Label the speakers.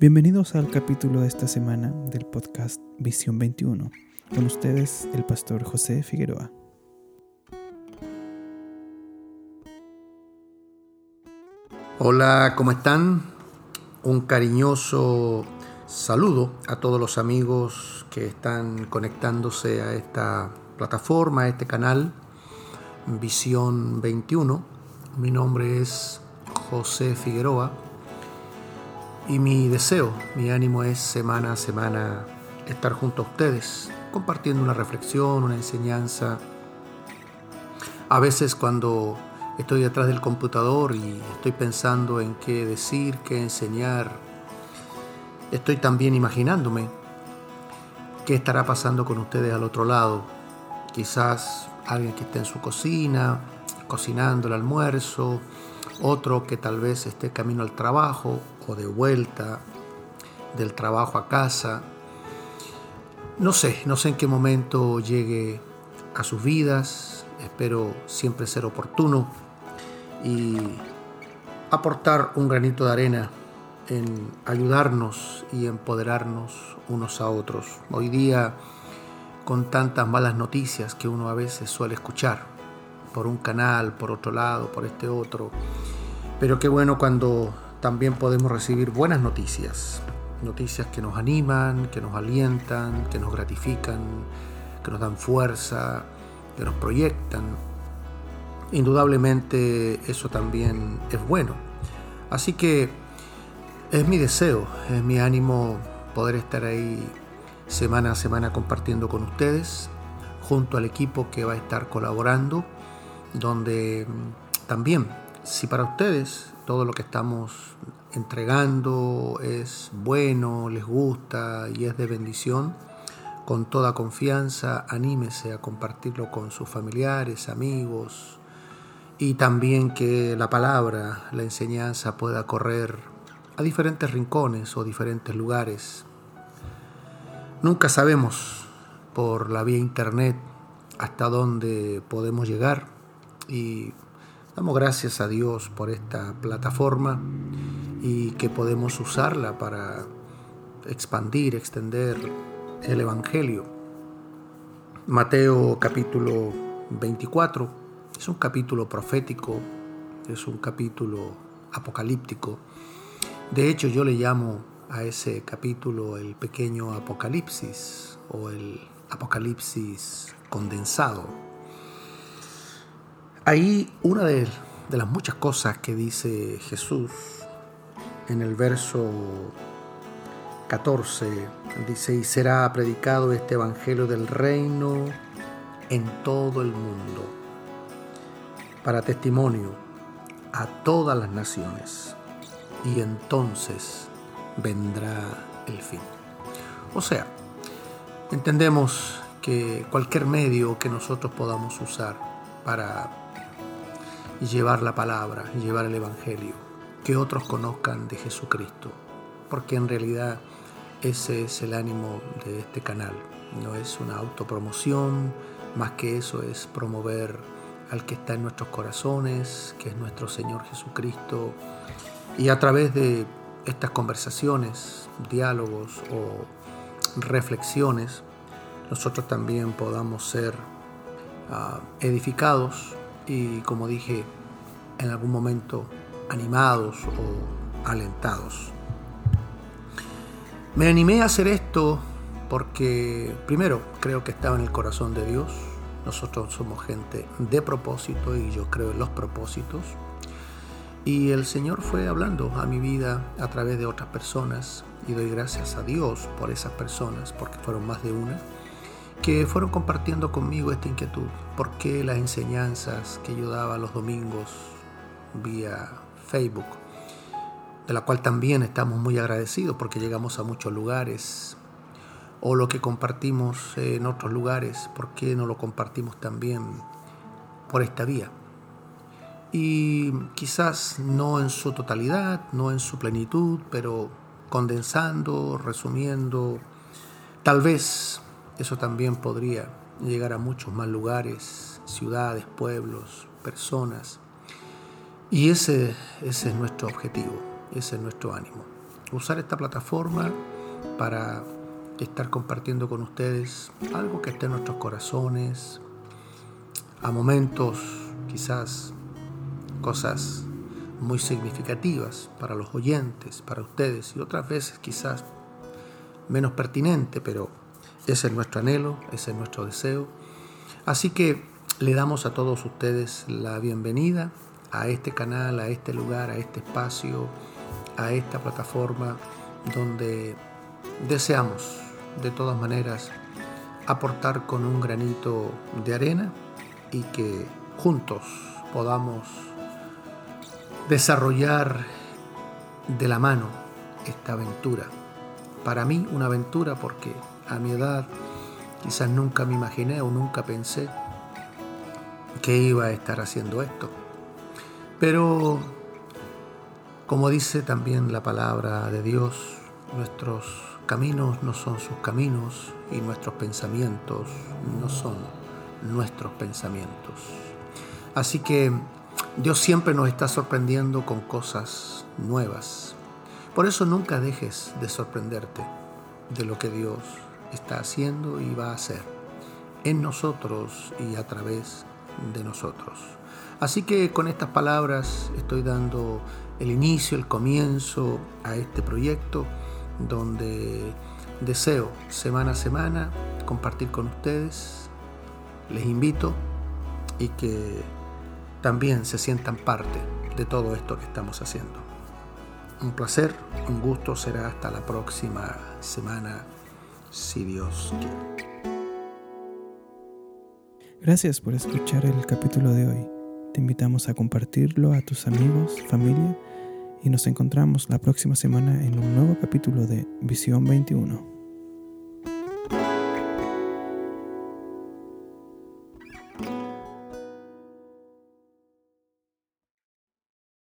Speaker 1: Bienvenidos al capítulo de esta semana del podcast Visión 21. Con ustedes el pastor José Figueroa.
Speaker 2: Hola, ¿cómo están? Un cariñoso saludo a todos los amigos que están conectándose a esta plataforma, a este canal Visión 21. Mi nombre es José Figueroa y mi deseo, mi ánimo es semana a semana estar junto a ustedes, compartiendo una reflexión, una enseñanza. A veces cuando estoy detrás del computador y estoy pensando en qué decir, qué enseñar, estoy también imaginándome qué estará pasando con ustedes al otro lado. Quizás alguien que esté en su cocina, cocinando el almuerzo, otro que tal vez esté camino al trabajo de vuelta del trabajo a casa. No sé, no sé en qué momento llegue a sus vidas, espero siempre ser oportuno y aportar un granito de arena en ayudarnos y empoderarnos unos a otros. Hoy día, con tantas malas noticias que uno a veces suele escuchar, por un canal, por otro lado, por este otro, pero qué bueno cuando también podemos recibir buenas noticias, noticias que nos animan, que nos alientan, que nos gratifican, que nos dan fuerza, que nos proyectan. Indudablemente eso también es bueno. Así que es mi deseo, es mi ánimo poder estar ahí semana a semana compartiendo con ustedes, junto al equipo que va a estar colaborando, donde también si para ustedes todo lo que estamos entregando es bueno, les gusta y es de bendición, con toda confianza anímese a compartirlo con sus familiares, amigos y también que la palabra, la enseñanza pueda correr a diferentes rincones o diferentes lugares. Nunca sabemos por la vía internet hasta dónde podemos llegar y Damos gracias a Dios por esta plataforma y que podemos usarla para expandir, extender el Evangelio. Mateo capítulo 24 es un capítulo profético, es un capítulo apocalíptico. De hecho yo le llamo a ese capítulo el pequeño apocalipsis o el apocalipsis condensado Ahí una de, las muchas cosas que dice Jesús en el verso 14 dice, y será predicado este Evangelio del reino en todo el mundo, para testimonio a todas las naciones, y entonces vendrá el fin. O sea, entendemos que cualquier medio que nosotros podamos usar para llevar la palabra, llevar el Evangelio, que otros conozcan de Jesucristo, porque en realidad ese es el ánimo de este canal, no es una autopromoción, más que eso es promover al que está en nuestros corazones, que es nuestro Señor Jesucristo, y a través de estas conversaciones, diálogos o reflexiones, nosotros también podamos ser ah, edificados y como dije en algún momento animados o alentados. Me animé a hacer esto porque primero creo que estaba en el corazón de Dios. Nosotros somos gente de propósito y yo creo en los propósitos. Y el Señor fue hablando a mi vida a través de otras personas y doy gracias a Dios por esas personas porque fueron más de una que fueron compartiendo conmigo esta inquietud. ¿Por qué las enseñanzas que yo daba los domingos vía Facebook, de la cual también estamos muy agradecidos porque llegamos a muchos lugares, o lo que compartimos en otros lugares, ¿por qué no lo compartimos también por esta vía? Y quizás no en su totalidad, no en su plenitud, pero condensando, resumiendo, tal vez eso también podría llegar a muchos más lugares, ciudades, pueblos, personas. Y ese, ese es nuestro objetivo, ese es nuestro ánimo. usar esta plataforma para estar compartiendo con ustedes algo que esté en nuestros corazones, a momentos quizás cosas muy significativas para los oyentes, para ustedes, y otras veces quizás menos pertinente, pero ese es nuestro anhelo, ese es nuestro deseo. Así que le damos a todos ustedes la bienvenida a este canal, a este lugar, a este espacio, a esta plataforma donde deseamos de todas maneras aportar con un granito de arena y que juntos podamos desarrollar de la mano esta aventura. Para mí una aventura porque a mi edad quizás nunca me imaginé o nunca pensé que iba a estar haciendo esto. Pero como dice también la palabra de Dios, nuestros caminos no son sus caminos y nuestros pensamientos no son nuestros pensamientos. Así que Dios siempre nos está sorprendiendo con cosas nuevas. Por eso nunca dejes de sorprenderte de lo que Dios está haciendo y va a hacer en nosotros y a través de nosotros. Así que con estas palabras estoy dando el inicio, el comienzo a este proyecto donde deseo semana a semana compartir con ustedes. Les invito y que también se sientan parte de todo esto que estamos haciendo. Un placer, un gusto, será hasta la próxima semana, si Dios quiere.
Speaker 1: Gracias por escuchar el capítulo de hoy. Te invitamos a compartirlo a tus amigos, familia y nos encontramos la próxima semana en un nuevo capítulo de Visión 21.